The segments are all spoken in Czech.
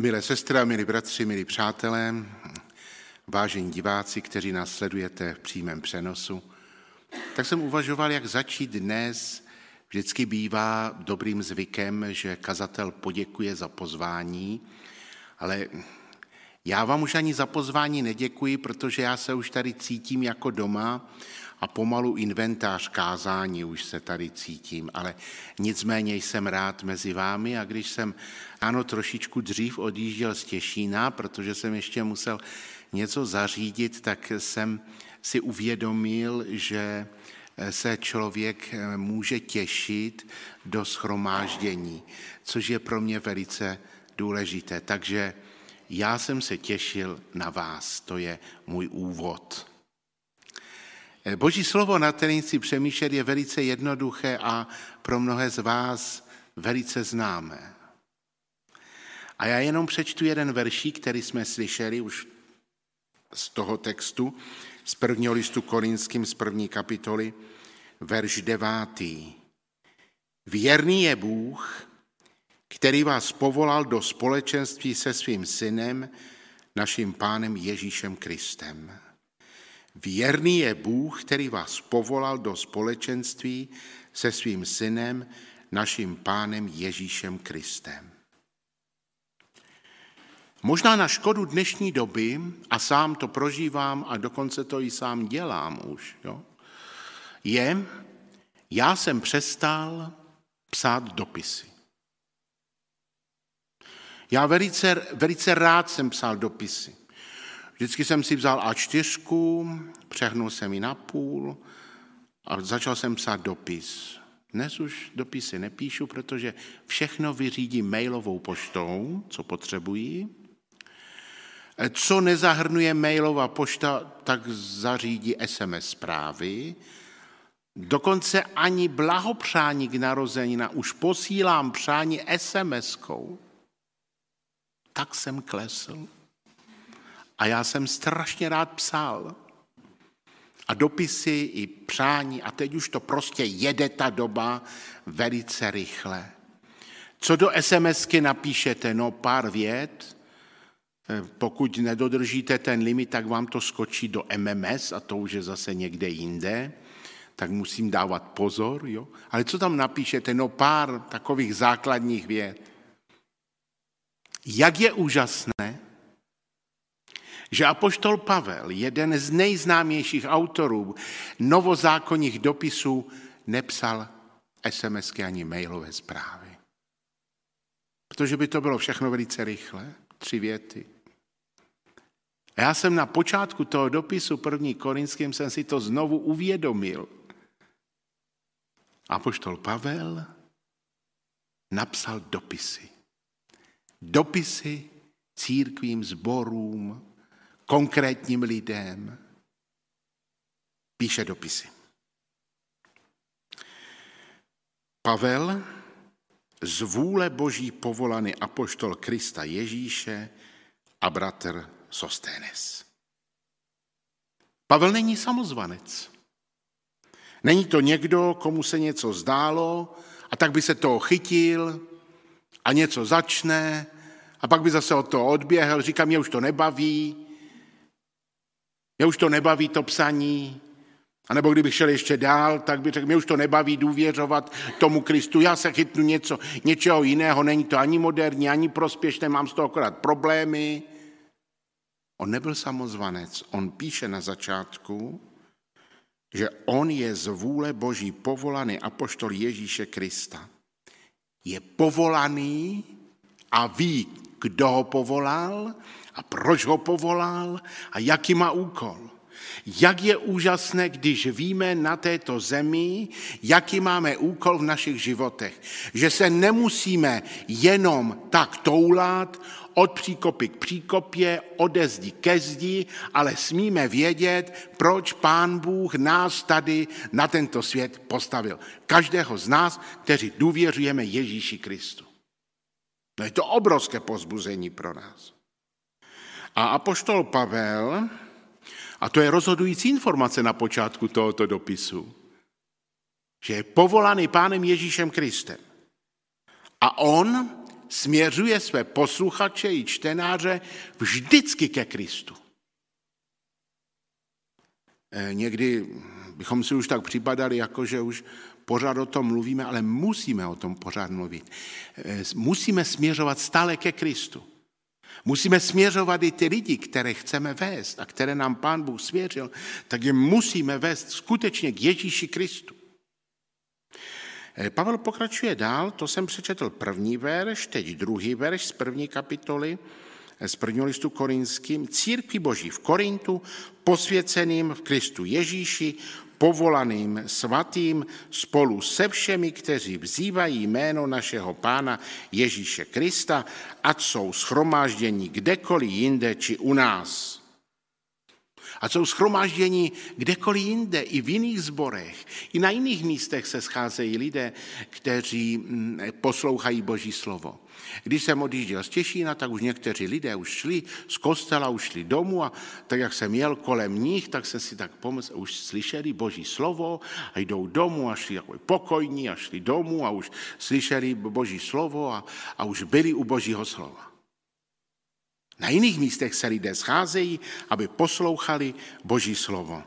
Milé sestry milí bratři, milí přátelé, vážení diváci, kteří nás sledujete v přímém přenosu, tak jsem uvažoval, jak začít dnes. Vždycky bývá dobrým zvykem, že kazatel poděkuje za pozvání, ale já vám už ani za pozvání neděkuji, protože já se už tady cítím jako doma a pomalu inventář kázání už se tady cítím, ale nicméně jsem rád mezi vámi a když jsem ano trošičku dřív odjížděl z Těšína, protože jsem ještě musel něco zařídit, tak jsem si uvědomil, že se člověk může těšit do schromáždění, což je pro mě velice důležité. Takže já jsem se těšil na vás, to je můj úvod. Eh, Boží slovo, na kterým si přemýšlet, je velice jednoduché a pro mnohé z vás velice známé. A já jenom přečtu jeden veršík, který jsme slyšeli už z toho textu, z prvního listu korinským, z první kapitoly, verš devátý. Věrný je Bůh, který vás povolal do společenství se svým synem, naším pánem Ježíšem Kristem. Věrný je Bůh, který vás povolal do společenství se svým synem, naším pánem Ježíšem Kristem. Možná na škodu dnešní doby, a sám to prožívám a dokonce to i sám dělám už, jo, je, já jsem přestal psát dopisy. Já velice, velice rád jsem psal dopisy. Vždycky jsem si vzal A4, přehnul jsem ji na půl a začal jsem psát dopis. Dnes už dopisy nepíšu, protože všechno vyřídím mailovou poštou, co potřebují. Co nezahrnuje mailová pošta, tak zařídí SMS zprávy. Dokonce ani blahopřání k narozenina už posílám přání SMS-kou. Tak jsem klesl. A já jsem strašně rád psal. A dopisy i přání a teď už to prostě jede ta doba velice rychle. Co do SMSky napíšete? No pár vět. Eh, pokud nedodržíte ten limit, tak vám to skočí do MMS a to už je zase někde jinde. Tak musím dávat pozor. Jo? Ale co tam napíšete? No pár takových základních vět. Jak je úžasné, že apoštol Pavel, jeden z nejznámějších autorů novozákonních dopisů, nepsal SMSky ani mailové zprávy. Protože by to bylo všechno velice rychle, tři věty. A já jsem na počátku toho dopisu první korinským jsem si to znovu uvědomil. Apoštol Pavel napsal dopisy. Dopisy církvím, zborům, konkrétním lidem. Píše dopisy. Pavel, z vůle Boží povolaný apoštol Krista Ježíše a bratr Sosténes. Pavel není samozvanec. Není to někdo, komu se něco zdálo a tak by se toho chytil a něco začne a pak by zase od toho odběhl, říká, mě už to nebaví, mě už to nebaví to psaní, a nebo kdybych šel ještě dál, tak bych řekl, mě už to nebaví důvěřovat tomu Kristu, já se chytnu něco, něčeho jiného, není to ani moderní, ani prospěšné, mám z toho akorát problémy. On nebyl samozvanec, on píše na začátku, že on je z vůle Boží povolaný apoštol Ježíše Krista. Je povolaný a ví, kdo ho povolal a proč ho povolal a jaký má úkol. Jak je úžasné, když víme na této zemi, jaký máme úkol v našich životech. Že se nemusíme jenom tak toulat od příkopy k příkopě, ode zdi ke zdi, ale smíme vědět, proč Pán Bůh nás tady na tento svět postavil. Každého z nás, kteří důvěřujeme Ježíši Kristu. No je to obrovské pozbuzení pro nás. A apoštol Pavel, a to je rozhodující informace na počátku tohoto dopisu, že je povolaný pánem Ježíšem Kristem. A on směřuje své posluchače i čtenáře vždycky ke Kristu. Eh, někdy bychom si už tak připadali, jako že už pořád o tom mluvíme, ale musíme o tom pořád mluvit. Eh, musíme směřovat stále ke Kristu. Musíme směřovat i ty lidi, které chceme vést a které nám Pán Bůh svěřil, tak je musíme vést skutečně k Ježíši Kristu. Eh, Pavel pokračuje dál, to jsem přečetl první verš, teď druhý verš z první kapitoly, eh, z prvního listu korinským. Církvi boží v Korintu, posvěceným v Kristu Ježíši, povolaným svatým spolu se všemi, kteří vzývají jméno našeho Pána Ježíše Krista, a jsou schromáždění kdekoliv jinde či u nás. A jsou schromáždění kdekoliv jinde, i v jiných zborech. I na jiných místech se scházejí lidé, kteří mm, poslouchají Boží slovo. Když jsem odjížděl z Těšína, tak už někteří lidé už šli z kostela, už šli domů a tak, jak jsem jel kolem nich, tak jsem si tak pomyslel, už slyšeli Boží slovo a jdou domů a šli jako pokojní a šli domů a už slyšeli Boží slovo a, a už byli u Božího slova. Na jiných místech se lidé scházejí, aby poslouchali Boží slovo.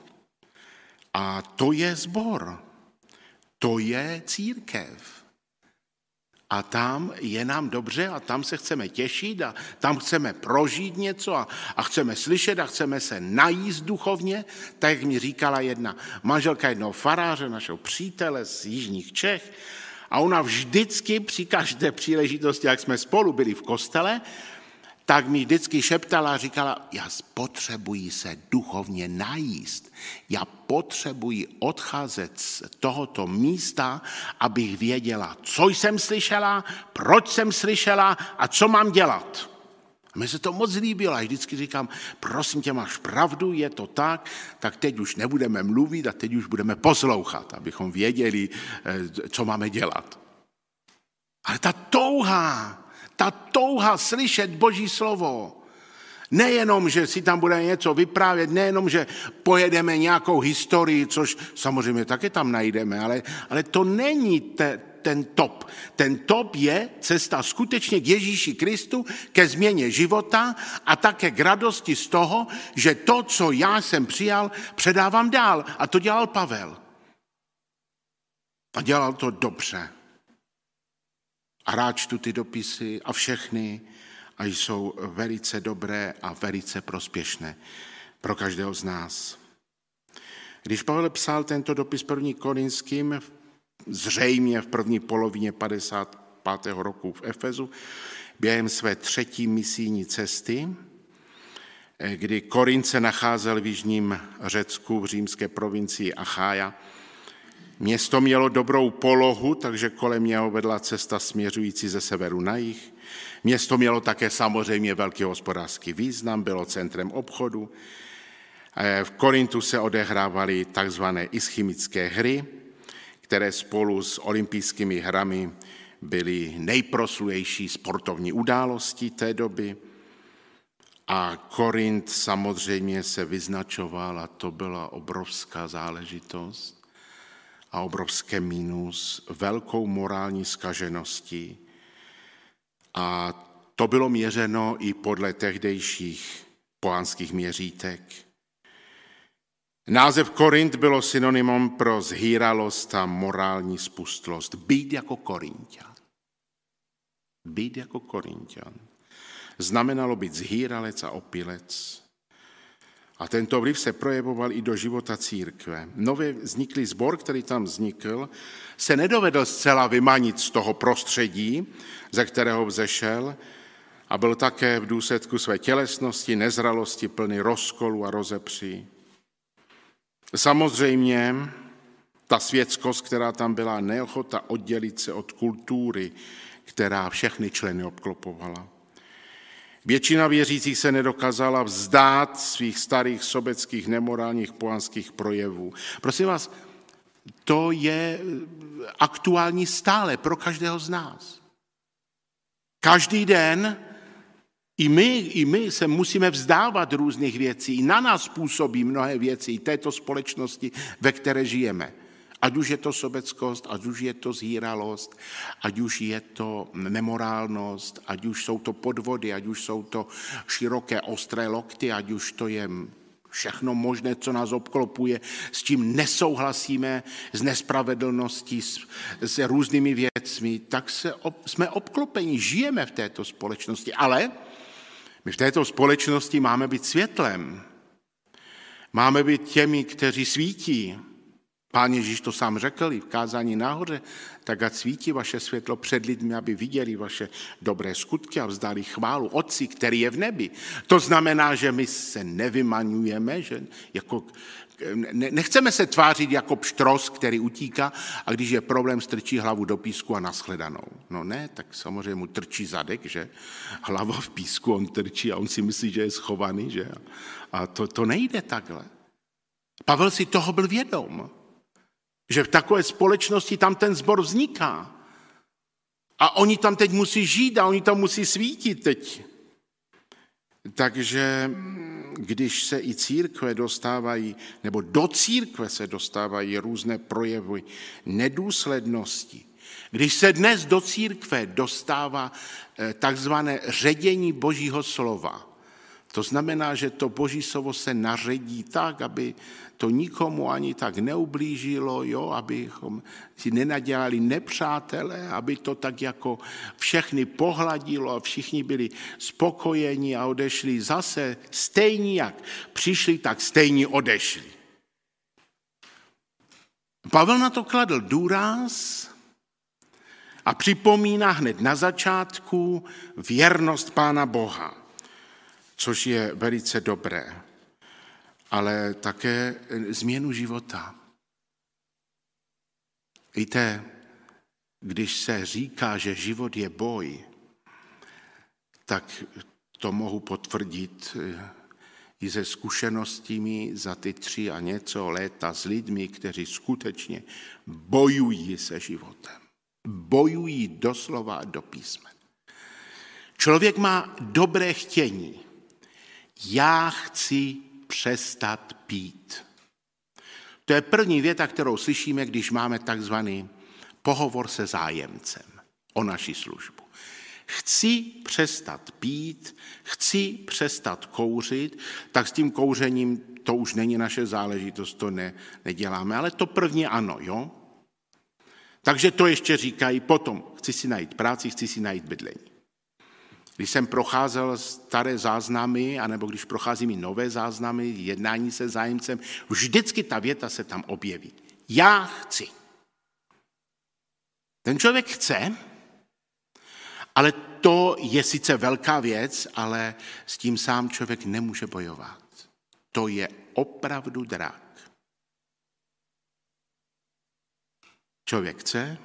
A to je zbor. To je církev. A tam je nám dobře a tam se chceme těšit a tam chceme prožít něco a, a chceme slyšet a chceme se najíst duchovně, tak jak mi říkala jedna manželka jednoho faráře, našeho přítele z Jižních Čech. A ona vždycky při každé příležitosti, jak jsme spolu byli v kostele, tak mi vždycky šeptala a říkala, já potřebuji se duchovně najíst. Já potřebuji odcházet z tohoto místa, abych věděla, co jsem slyšela, proč jsem slyšela a co mám dělat. A mi se to moc líbilo a vždycky říkám, prosím tě, máš pravdu, je to tak, tak teď už nebudeme mluvit a teď už budeme poslouchat, abychom věděli, eh, co máme dělat. Ale ta touha, ta touha slyšet Boží slovo. Nejenom, že si tam bude něco vyprávět, nejenom, že pojedeme nějakou historii, což samozřejmě také tam najdeme, ale, ale to není te, ten top. Ten top je cesta skutečně k Ježíši Kristu, ke změně života a také k radosti z toho, že to, co já jsem přijal, předávám dál. A to dělal Pavel. A dělal to dobře. A rád čtu ty dopisy a všechny a jsou velice dobré a velice prospěšné pro každého z nás. Když Pavel psal tento dopis první korinským, zřejmě v první polovině 55. roku v Efezu, během své třetí misijní cesty, kdy Korin se nacházel v jižním Řecku v římské provincii Achája, Město mělo dobrou polohu, takže kolem něho vedla cesta směřující ze severu na jih. Město mělo také samozřejmě velký hospodářský význam, bylo centrem obchodu. V Korintu se odehrávaly takzvané ischimické hry, které spolu s olympijskými hrami byly nejproslulejší sportovní události té doby. A Korint samozřejmě se vyznačoval a to byla obrovská záležitost a obrovské mínus, velkou morální skažeností. A to bylo měřeno i podle tehdejších pohanských měřítek. Název Korint bylo synonymem pro zhýralost a morální spustlost. Být jako Korintian. Být jako Korintian. Znamenalo být zhýralec a opilec. A tento vliv se projevoval i do života církve. Nově vzniklý sbor, který tam vznikl, se nedovedl zcela vymanit z toho prostředí, ze kterého vzešel, a byl také v důsledku své tělesnosti, nezralosti plný rozkolu a rozepří. Samozřejmě ta světskost, která tam byla, neochota oddělit se od kultury, která všechny členy obklopovala. Většina věřících se nedokázala vzdát svých starých sobeckých nemorálních pohanských projevů. Prosím vás, to je aktuální stále pro každého z nás. Každý den i my, i my se musíme vzdávat různých věcí. Na nás působí mnohé věci této společnosti, ve které žijeme. Ať už je to sobeckost, ať už je to zhýralost, ať už je to nemorálnost, ať už jsou to podvody, ať už jsou to široké ostré lokty, ať už to je všechno možné, co nás obklopuje, s čím nesouhlasíme, s nespravedlností, s, s různými věcmi, tak se, ob, jsme obklopeni, žijeme v této společnosti. Ale my v této společnosti máme být světlem. Máme být těmi, kteří svítí. Pán Ježíš to sám řekl i v kázání nahoře, tak ať svítí vaše světlo před lidmi, aby viděli vaše dobré skutky a vzdali chválu Otci, který je v nebi. To znamená, že my se nevymaňujeme, že jako, nechceme se tvářit jako pštros, který utíká a když je problém, strčí hlavu do písku a naschledanou. No ne, tak samozřejmě mu trčí zadek, že? Hlava v písku, on trčí a on si myslí, že je schovaný, že? A to, to nejde takhle. Pavel si toho byl vědom že v takové společnosti tam ten zbor vzniká. A oni tam teď musí žít a oni tam musí svítit teď. Takže když se i církve dostávají, nebo do církve se dostávají různé projevy nedůslednosti, když se dnes do církve dostává eh, takzvané ředění božího slova, to znamená, že to boží slovo se naředí tak, aby to nikomu ani tak neublížilo, jo, abychom si nenadělali nepřátele, aby to tak jako všechny pohladilo a všichni byli spokojeni a odešli zase stejní, jak přišli, tak stejní odešli. Pavel na to kladl důraz a připomíná hned na začátku věrnost Pána Boha, což je velice dobré ale také změnu života. Víte, když se říká, že život je boj, tak to mohu potvrdit eh, i ze zkušeností za ty tři a něco léta s lidmi, kteří skutečně bojují se životem. Bojují doslova do písmen. Člověk má dobré chtění. Já chci přestat pít. To je první věta, kterou slyšíme, když máme takzvaný pohovor se zájemcem o naši službu. Chci přestat pít, chci přestat kouřit, tak s tím kouřením to už není naše záležitost, to ne, neděláme, ale to první ano, jo? Takže to ještě říkají potom, chci si najít práci, chci si najít bydlení. Když jsem procházel staré záznamy, anebo když procházím i nové záznamy, jednání se zájemcem, vždycky ta věta se tam objeví. Já chci. Ten člověk chce, ale to je sice velká věc, ale s tím sám člověk nemůže bojovat. To je opravdu drak. Člověk chce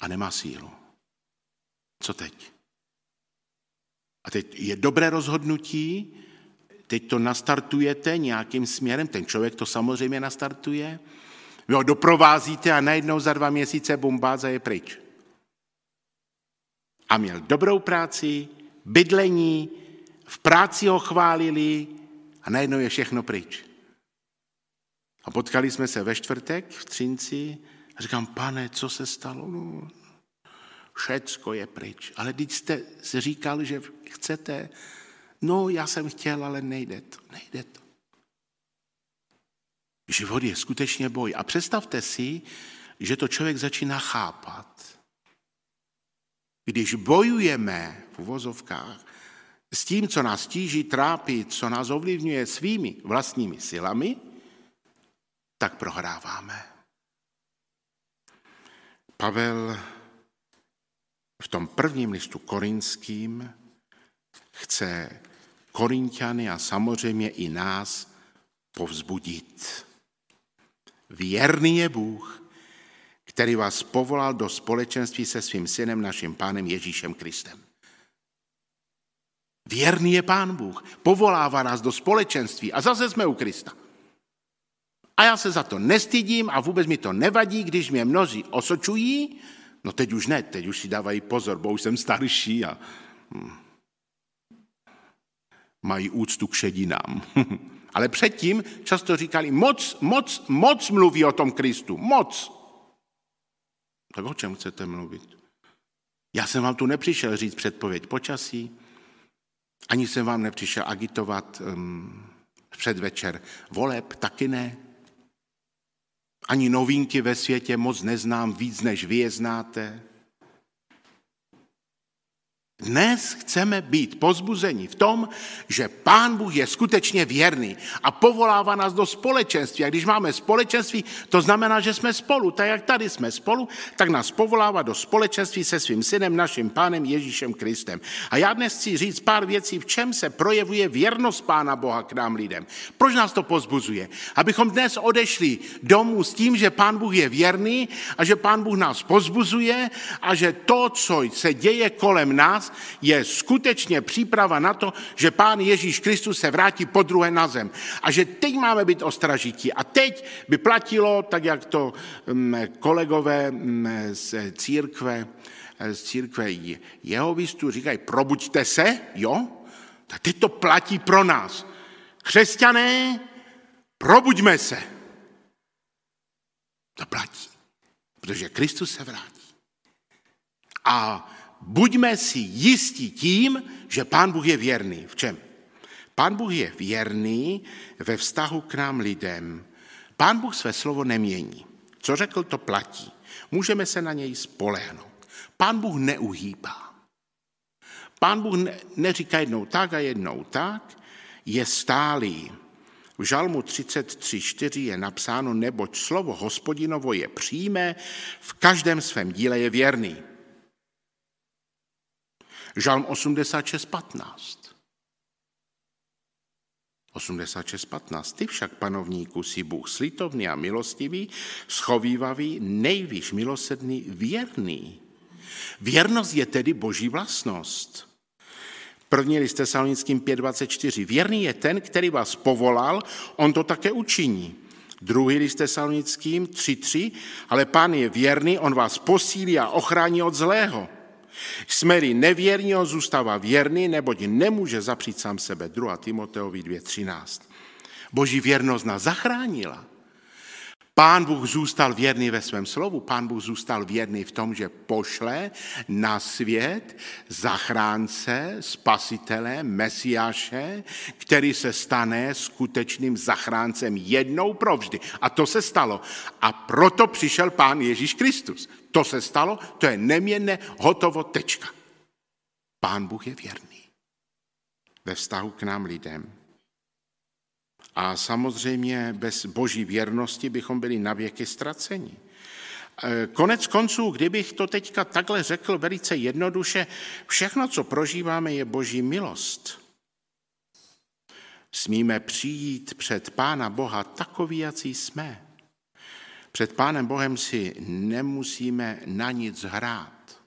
a nemá sílu. Co teď? A teď je dobré rozhodnutí, teď to nastartujete nějakým směrem, ten člověk to samozřejmě nastartuje, vy ho doprovázíte a najednou za dva měsíce bombáza je pryč. A měl dobrou práci, bydlení, v práci ho chválili a najednou je všechno pryč. A potkali jsme se ve čtvrtek v Třinci a říkám, pane, co se stalo? No, všecko je pryč. Ale když jste si říkal, že chcete, no já jsem chtěl, ale nejde to, nejde to. Život je skutečně boj. A představte si, že to člověk začíná chápat. Když bojujeme v uvozovkách s tím, co nás tíží, trápí, co nás ovlivňuje svými vlastními silami, tak prohráváme. Pavel v tom prvním listu korinským chce Korintiany a samozřejmě i nás povzbudit. Věrný je Bůh, který vás povolal do společenství se svým synem, naším pánem Ježíšem Kristem. Věrný je Pán Bůh, povolává nás do společenství a zase jsme u Krista. A já se za to nestydím a vůbec mi to nevadí, když mě mnozí osočují, No teď už ne, teď už si dávají pozor, bo už jsem starší a hm, mají úctu k šedinám. Ale předtím často říkali, moc, moc, moc mluví o tom Kristu, moc. Tak o čem chcete mluvit? Já jsem vám tu nepřišel říct předpověď počasí, ani jsem vám nepřišel agitovat um, předvečer voleb, taky ne. Ani novinky ve světě moc neznám víc, než vy je znáte. Dnes chceme být pozbuzeni v tom, že Pán Bůh je skutečně věrný a povolává nás do společenství. A když máme společenství, to znamená, že jsme spolu. Tak jak tady jsme spolu, tak nás povolává do společenství se svým synem, naším pánem Ježíšem Kristem. A já dnes chci říct pár věcí, v čem se projevuje věrnost Pána Boha k nám lidem. Proč nás to pozbuzuje? Abychom dnes odešli domů s tím, že Pán Bůh je věrný a že Pán Bůh nás pozbuzuje a že to, co se děje kolem nás, je skutečně příprava na to, že Pán Ježíš Kristus se vrátí po druhé na zem. A že teď máme být ostražití. A teď by platilo, tak jak to mm, kolegové mm, z církve, z církve Jehovistu říkají, probuďte se, jo? Tak teď to platí pro nás. Křesťané, probuďme se. To platí, protože Kristus se vrátí. A buďme si jistí tím, že Pán Bůh je věrný. V čem? Pán Bůh je věrný ve vztahu k nám lidem. Pán Bůh své slovo nemění. Co řekl, to platí. Můžeme se na něj spolehnout. Pán Bůh neuhýbá. Pán Bůh ne, neříká jednou tak a jednou tak, je stálý. V Žalmu 33.4 je napsáno, neboť slovo hospodinovo je přímé, v každém svém díle je věrný. Žalm 86.15. 86.15. Ty však, panovníku, si Bůh slitovný a milostivý, schovývavý, nejvíš milosedný, věrný. Věrnost je tedy boží vlastnost. První list Tesalonickým 5.24. Věrný je ten, který vás povolal, on to také učiní. Druhý list Tesalonickým 3.3. Ale pán je věrný, on vás posílí a ochrání od zlého. Jsme-li nevěrní, on zůstává věrný, neboť nemůže zapřít sám sebe. 2. Timoteovi 2.13. Boží věrnost nás zachránila. Pán Bůh zůstal věrný ve svém slovu, pán Bůh zůstal věrný v tom, že pošle na svět zachránce, spasitele, mesiáše, který se stane skutečným zachráncem jednou provždy. A to se stalo. A proto přišel pán Ježíš Kristus. To se stalo, to je neměnné, hotovo, tečka. Pán Bůh je věrný ve vztahu k nám lidem. A samozřejmě bez boží věrnosti bychom byli navěky ztraceni. E, konec konců, kdybych to teďka takhle řekl velice jednoduše, všechno, co prožíváme, je boží milost. Smíme přijít před Pána Boha takový, jací jsme. Před Pánem Bohem si nemusíme na nic hrát.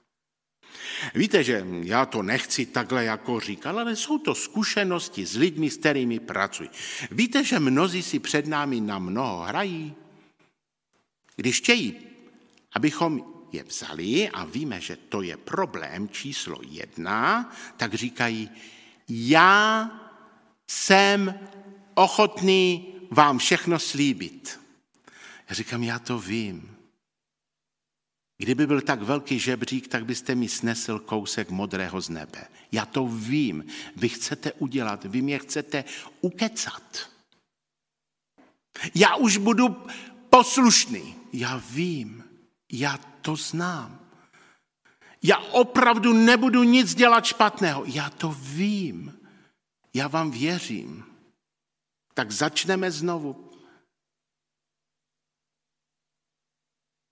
Víte, že já to nechci takhle jako říkat, ale jsou to zkušenosti s lidmi, s kterými pracuji. Víte, že mnozí si před námi na mnoho hrají? Když chtějí, abychom je vzali a víme, že to je problém číslo jedna, tak říkají, já jsem ochotný vám všechno slíbit. Já říkám, já to vím. Kdyby byl tak velký žebřík, tak byste mi snesl kousek modrého z nebe. Já to vím. Vy chcete udělat, vy mě chcete ukecat. Já už budu poslušný. Já vím, já to znám. Já opravdu nebudu nic dělat špatného. Já to vím. Já vám věřím. Tak začneme znovu.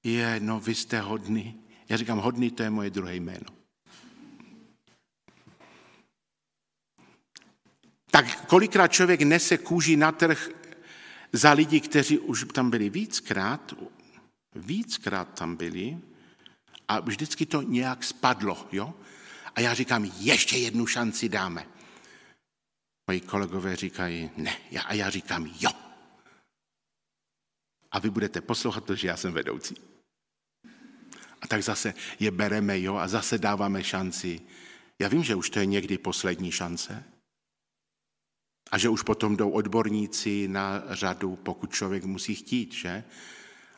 Je, no vy jste hodný. Já říkám, hodný to je moje druhé jméno. Tak kolikrát člověk nese kůži na trh za lidi, kteří už tam byli víckrát, víckrát tam byli a vždycky to nějak spadlo, jo? A já říkám, ještě jednu šanci dáme. Moji kolegové říkají, ne, a já říkám, jo. A vy budete poslouchat to, že já jsem vedoucí. A tak zase je bereme, jo, a zase dáváme šanci. Já vím, že už to je někdy poslední šance. A že už potom jdou odborníci na řadu, pokud člověk musí chtít, že?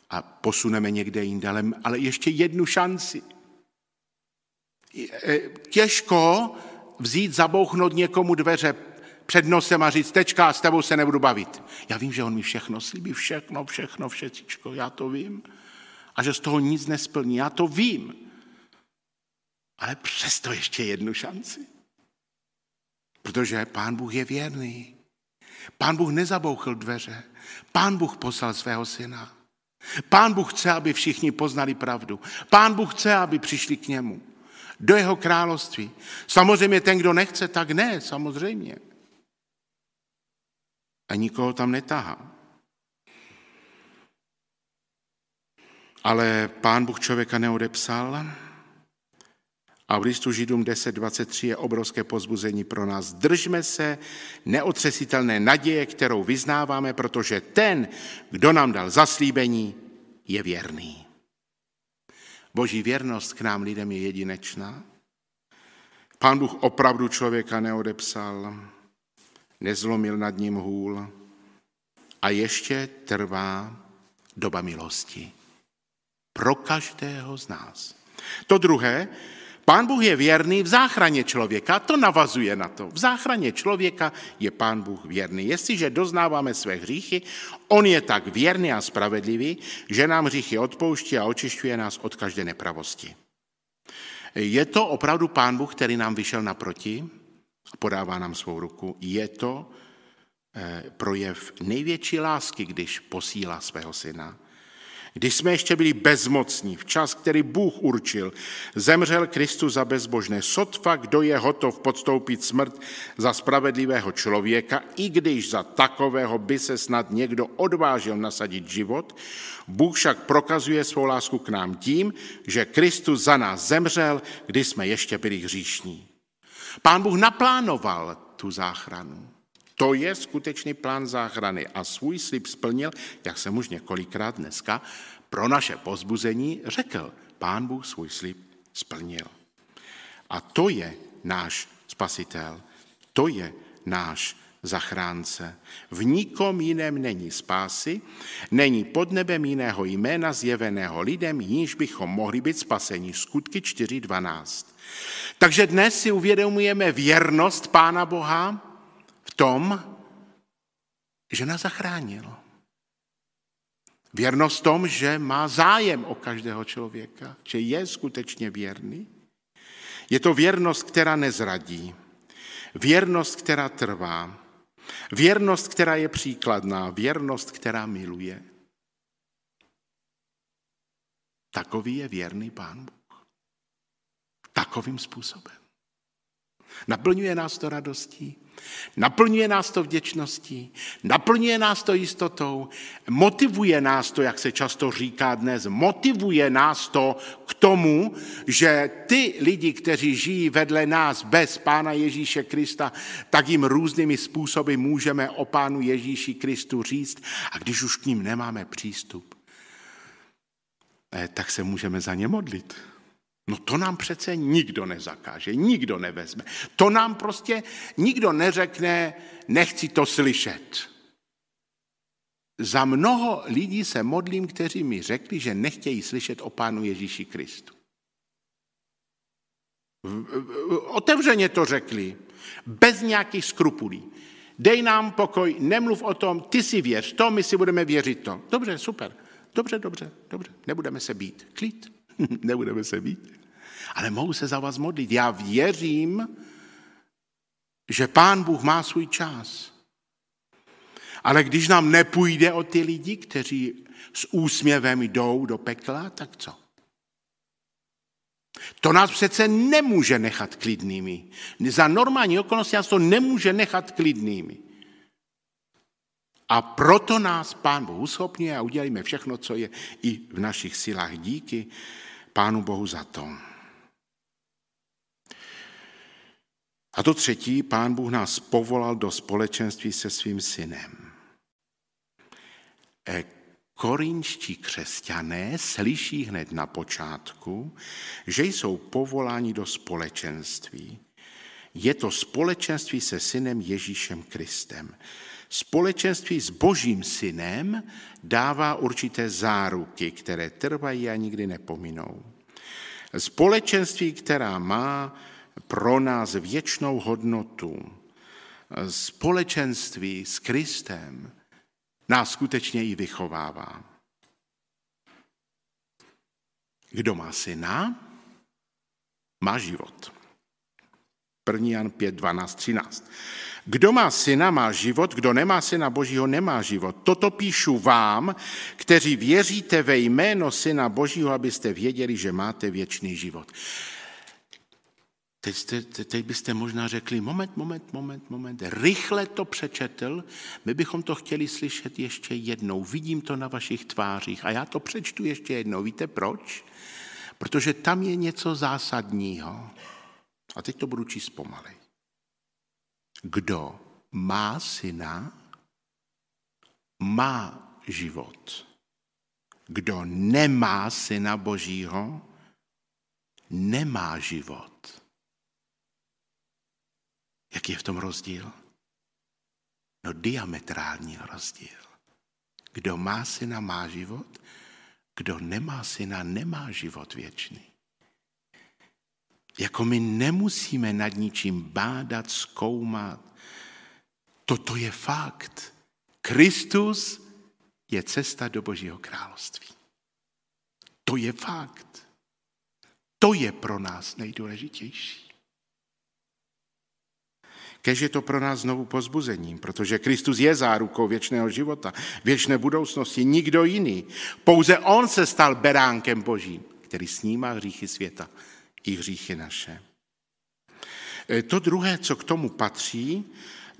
A posuneme někde jinde, ale, ale ještě jednu šanci. E, těžko vzít, zabouchnout někomu dveře před nosem a říct, tečka, s tebou se nebudu bavit. Já vím, že on mi všechno slíbí, všechno, všechno, všecičko, já to vím. A že z toho nic nesplní, já to vím. Ale přesto ještě jednu šanci. Protože Pán Bůh je věrný. Pán Bůh nezabouchl dveře. Pán Bůh poslal svého syna. Pán Bůh chce, aby všichni poznali pravdu. Pán Bůh chce, aby přišli k němu. Do jeho království. Samozřejmě ten, kdo nechce, tak ne, samozřejmě. A nikoho tam netahá. Ale pán Bůh člověka neodepsal, a v listu Židům 10.23 je obrovské pozbuzení pro nás. Držme se neotřesitelné naděje, kterou vyznáváme, protože ten, kdo nám dal zaslíbení, je věrný. Boží věrnost k nám lidem je jedinečná. Pán Bůh opravdu člověka neodepsal, nezlomil nad ním hůl a ještě trvá doba milosti. Pro každého z nás. To druhé, Pán Bůh je věrný v záchraně člověka, to navazuje na to. V záchraně člověka je Pán Bůh věrný. Jestliže doznáváme své hříchy, On je tak věrný a spravedlivý, že nám hříchy odpouští a očišťuje nás od každé nepravosti. Je to opravdu Pán Bůh, který nám vyšel naproti podává nám svou ruku. Je to eh, projev největší lásky, když posílá svého syna. Když jsme ještě byli bezmocní, v čas, který Bůh určil, zemřel Kristus za bezbožné. Sotva, kdo je hotov podstoupit smrt za spravedlivého člověka, i když za takového by se snad někdo odvážil nasadit život, Bůh však prokazuje svou lásku k nám tím, že Kristus za nás zemřel, když jsme ještě byli hříšní. Pán Bůh naplánoval tu záchranu. To je skutečný plán záchrany a svůj slib splnil, jak jsem už několikrát dneska pro naše pozbuzení řekl. Pán Bůh svůj slib splnil. A to je náš spasitel, to je náš zachránce. V nikom jiném není spásy, není pod nebem jiného jména zjeveného lidem, jíž bychom mohli být spaseni. Skutky 4.12. Takže dnes si uvědomujeme věrnost Pána Boha, tom, že nás zachránil. Věrnost v tom, že má zájem o každého člověka, že je skutečně věrný. Je to věrnost, která nezradí. Věrnost, která trvá. Věrnost, která je příkladná. Věrnost, která miluje. Takový je věrný Pán Bůh. Takovým způsobem. Naplňuje nás to radostí, naplňuje nás to vděčností, naplňuje nás to jistotou, motivuje nás to, jak se často říká dnes, motivuje nás to k tomu, že ty lidi, kteří žijí vedle nás bez Pána Ježíše Krista, tak jim různými způsoby můžeme o Pánu Ježíši Kristu říct a když už k ním nemáme přístup, eh, tak se můžeme za ně modlit. No to nám přece nikdo nezakáže, nikdo nevezme. To nám prostě nikdo neřekne, nechci to slyšet. Za mnoho lidí se modlím, kteří mi řekli, že nechtějí slyšet o Pánu Ježíši Kristu. Otevřeně to řekli, bez nějakých skrupulí. Dej nám pokoj, nemluv o tom, ty si věř to, my si budeme věřit to. Dobře, super. Dobře, dobře, dobře. Nebudeme se být. Klid. Nebudeme se být. Ale mohu se za vás modlit. Já věřím, že Pán Bůh má svůj čas. Ale když nám nepůjde o ty lidi, kteří s úsměvem jdou do pekla, tak co? To nás přece nemůže nechat klidnými. Za normální okolnosti nás to nemůže nechat klidnými. A proto nás Pán Bůh uschopňuje a udělíme všechno, co je i v našich silách. Díky Pánu Bohu za to. A to třetí, pán Bůh nás povolal do společenství se svým synem. E, korinčtí křesťané slyší hned na počátku, že jsou povoláni do společenství. Je to společenství se synem Ježíšem Kristem. Společenství s Božím synem dává určité záruky, které trvají a nikdy nepominou. Společenství, která má pro nás věčnou hodnotu, společenství s Kristem nás skutečně i vychovává. Kdo má syna, má život. 1. Jan 5, 12, 13. Kdo má syna, má život, kdo nemá syna Božího, nemá život. Toto píšu vám, kteří věříte ve jméno syna Božího, abyste věděli, že máte věčný život. Teď, jste, teď byste možná řekli, moment, moment, moment, moment, rychle to přečetl, my bychom to chtěli slyšet ještě jednou, vidím to na vašich tvářích a já to přečtu ještě jednou. Víte proč? Protože tam je něco zásadního. A teď to budu číst pomalej. Kdo má syna, má život. Kdo nemá syna Božího, nemá život. Jak je v tom rozdíl? No diametrální rozdíl. Kdo má syna, má život, kdo nemá syna, nemá život věčný. Jako my nemusíme nad ničím bádat, zkoumat. Toto je fakt. Kristus je cesta do Božího království. To je fakt. To je pro nás nejdůležitější. Kež je to pro nás znovu pozbuzením, protože Kristus je zárukou věčného života, věčné budoucnosti, nikdo jiný. Pouze On se stal beránkem Božím, který snímá hříchy světa i hříchy naše. E, to druhé, co k tomu patří,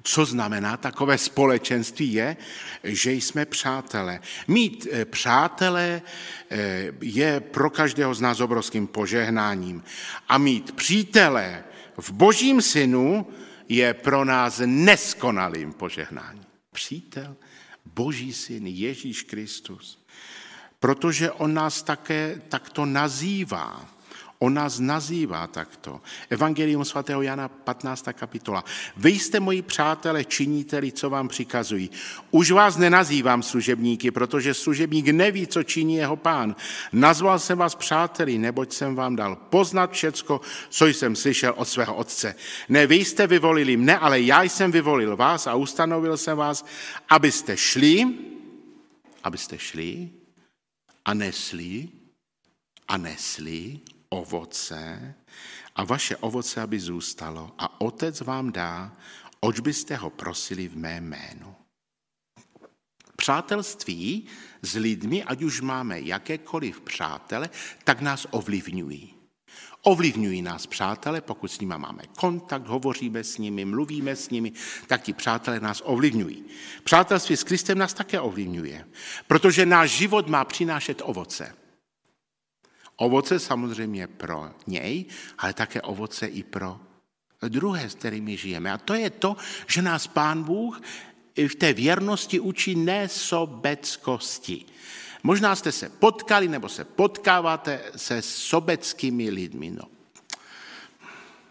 co znamená takové společenství, je, že jsme přátelé. Mít e, přátelé e, je pro každého z nás obrovským požehnáním. A mít přítele v Božím synu je pro nás neskonalým požehnáním. Přítel, Boží syn, Ježíš Kristus. Protože on nás také takto nazývá. On nás nazývá takto. Evangelium svatého Jana 15. kapitola. Vy jste moji přátelé, činiteli, co vám přikazují. Už vás nenazývám služebníky, protože služebník neví, co činí jeho pán. Nazval jsem vás přáteli, neboť jsem vám dal poznat všecko, co jsem slyšel od svého otce. Ne vy jste vyvolili mne, ale já jsem vyvolil vás a ustanovil jsem vás, abyste šli, abyste šli a nesli a nesli ovoce a vaše ovoce, aby zůstalo a otec vám dá, oč byste ho prosili v mé jménu. Přátelství s lidmi, ať už máme jakékoliv přátele, tak nás ovlivňují. Ovlivňují nás přátelé, pokud s nimi máme kontakt, hovoříme s nimi, mluvíme s nimi, tak ti přátelé nás ovlivňují. Přátelství s Kristem nás také ovlivňuje, protože náš život má přinášet ovoce. Ovoce samozřejmě pro něj, ale také ovoce i pro druhé, s kterými žijeme. A to je to, že nás Pán Bůh v té věrnosti učí nesobeckosti. Možná jste se potkali nebo se potkáváte se sobeckými lidmi. No.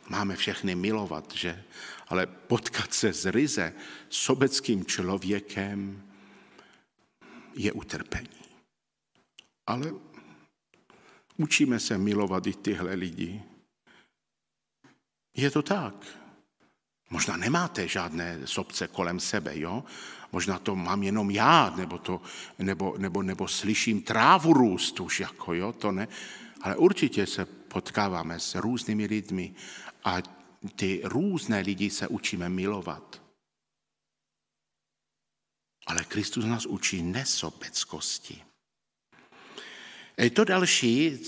Máme všechny milovat, že? Ale potkat se s ryze sobeckým člověkem je utrpení. Ale Učíme se milovat i tyhle lidi. Je to tak. Možná nemáte žádné sobce kolem sebe, jo? Možná to mám jenom já, nebo, to, nebo, nebo, nebo slyším trávu růst už, jako, jo? To ne. Ale určitě se potkáváme s různými lidmi a ty různé lidi se učíme milovat. Ale Kristus nás učí nesobeckosti. To další,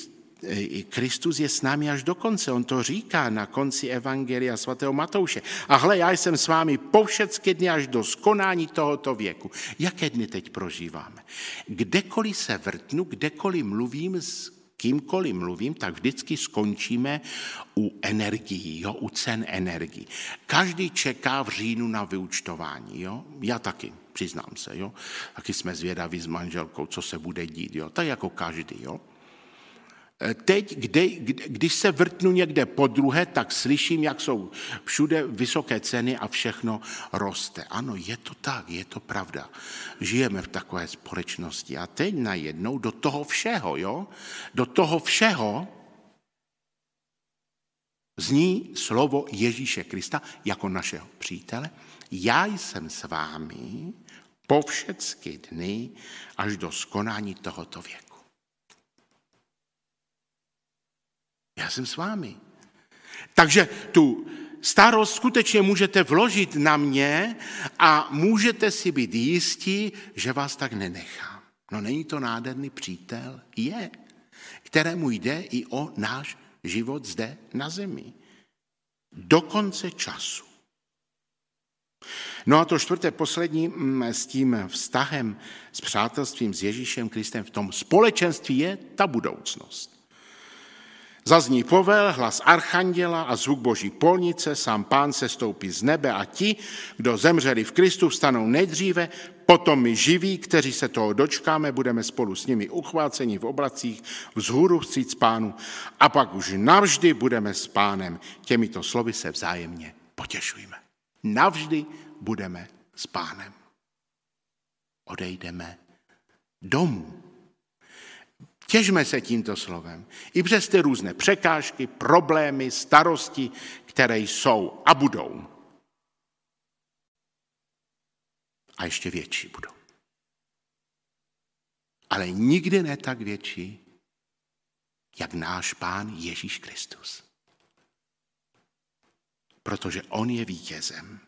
Kristus je s námi až do konce. On to říká na konci Evangelia svatého Matouše. A hle, já jsem s vámi po všechny dny až do skonání tohoto věku. Jaké dny teď prožíváme? Kdekoliv se vrtnu, kdekoliv mluvím s kýmkoliv mluvím, tak vždycky skončíme u energií, jo, u cen energií. Každý čeká v říjnu na vyučtování, jo? já taky přiznám se, jo. Taky jsme zvědaví s manželkou, co se bude dít, jo. Tak jako každý, jo. Eh, teď, kde, když se vrtnu někde po druhé, tak slyším, jak jsou všude vysoké ceny a všechno roste. Ano, je to tak, je to pravda. Žijeme v takové společnosti. A teď najednou do toho všeho, jo? Do toho všeho zní slovo Ježíše Krista jako našeho přítele. Já jsem s vámi po všechny dny až do skonání tohoto věku. Já jsem s vámi. Takže tu starost skutečně můžete vložit na mě a můžete si být jistí, že vás tak nenechám. No není to nádherný přítel? Je, kterému jde i o náš život zde na zemi. Do konce času. No a to čtvrté, poslední mm, s tím vztahem, s přátelstvím s Ježíšem Kristem v tom společenství je ta budoucnost. Zazní povel, hlas archanděla a zvuk boží polnice, sám pán se stoupí z nebe a ti, kdo zemřeli v Kristu, stanou nejdříve, potom my živí, kteří se toho dočkáme, budeme spolu s nimi uchváceni v oblacích vzhůru vstříc pánu a pak už navždy budeme s pánem. Těmito slovy se vzájemně potěšujeme. Navždy budeme s pánem. Odejdeme domů. Těžme se tímto slovem. I přes ty různé překážky, problémy, starosti, které jsou a budou. A ještě větší budou. Ale nikdy ne tak větší, jak náš pán Ježíš Kristus. Protože on je vítězem.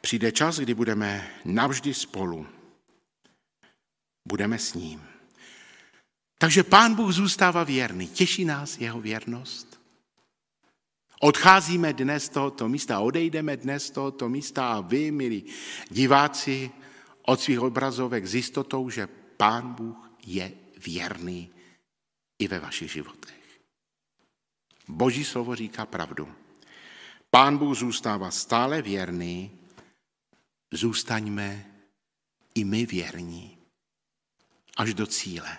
Přijde čas, kdy budeme navždy spolu. Budeme s ním. Takže pán Bůh zůstává věrný. Těší nás jeho věrnost. Odcházíme dnes z tohoto místa, odejdeme dnes z tohoto místa a vy, milí diváci, od svých obrazovek s jistotou, že pán Bůh je věrný i ve vašich životech. Boží slovo říká pravdu. Pán Bůh zůstává stále věrný, zůstaňme i my věrní až do cíle.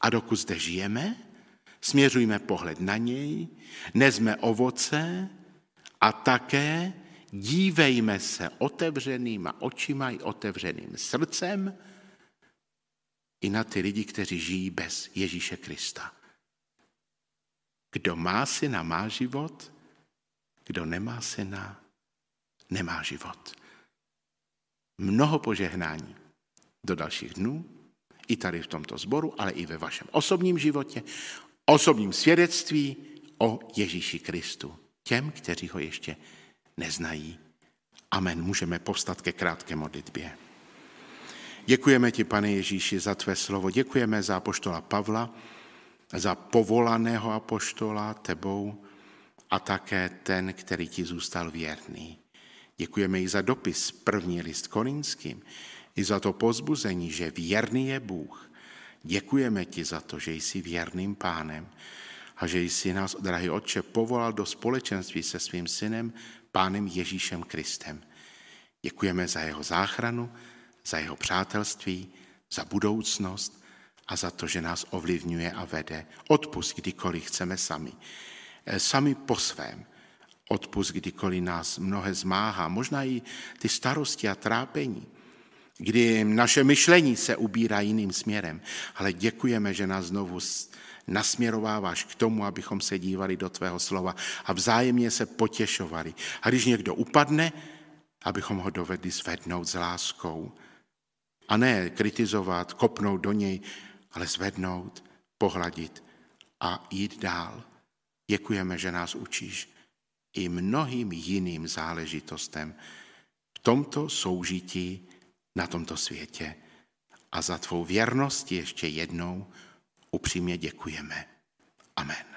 A dokud zde žijeme, směřujme pohled na něj, nezme ovoce a také dívejme se otevřenýma očima i otevřeným srdcem i na ty lidi, kteří žijí bez Ježíše Krista. Kdo má syna, má život, kdo nemá syna, nemá život. Mnoho požehnání do dalších dnů i tady v tomto sboru, ale i ve vašem osobním životě, osobním svědectví o Ježíši Kristu. Těm, kteří ho ještě neznají. Amen. Můžeme povstat ke krátké modlitbě. Děkujeme ti, pane Ježíši, za tvé slovo. Děkujeme za apoštola Pavla, za povolaného apoštola tebou a také ten, který ti zůstal věrný. Děkujeme i za dopis, první list korinským, i za to pozbuzení, že věrný je Bůh. Děkujeme ti za to, že jsi věrným pánem a že jsi nás, drahý Otče, povolal do společenství se svým synem, pánem Ježíšem Kristem. Děkujeme za jeho záchranu, za jeho přátelství, za budoucnost a za to, že nás ovlivňuje a vede. Odpust, kdykoliv chceme sami. E, sami po svém. Odpust, kdykoliv nás mnohé zmáhá. Možná i ty starosti a trápení kdy naše myšlení se ubírá jiným směrem. Ale děkujeme, že nás znovu nasměrováváš k tomu, abychom se dívali do tvého slova a vzájemně se potěšovali. A když někdo upadne, abychom ho dovedli zvednout s láskou. A ne kritizovat, kopnout do něj, ale zvednout, pohladit a jít dál. Děkujeme, že nás učíš i mnohým jiným záležitostem v tomto soužití na tomto světě. A za tvou věrnost ještě jednou upřímně děkujeme. Amen.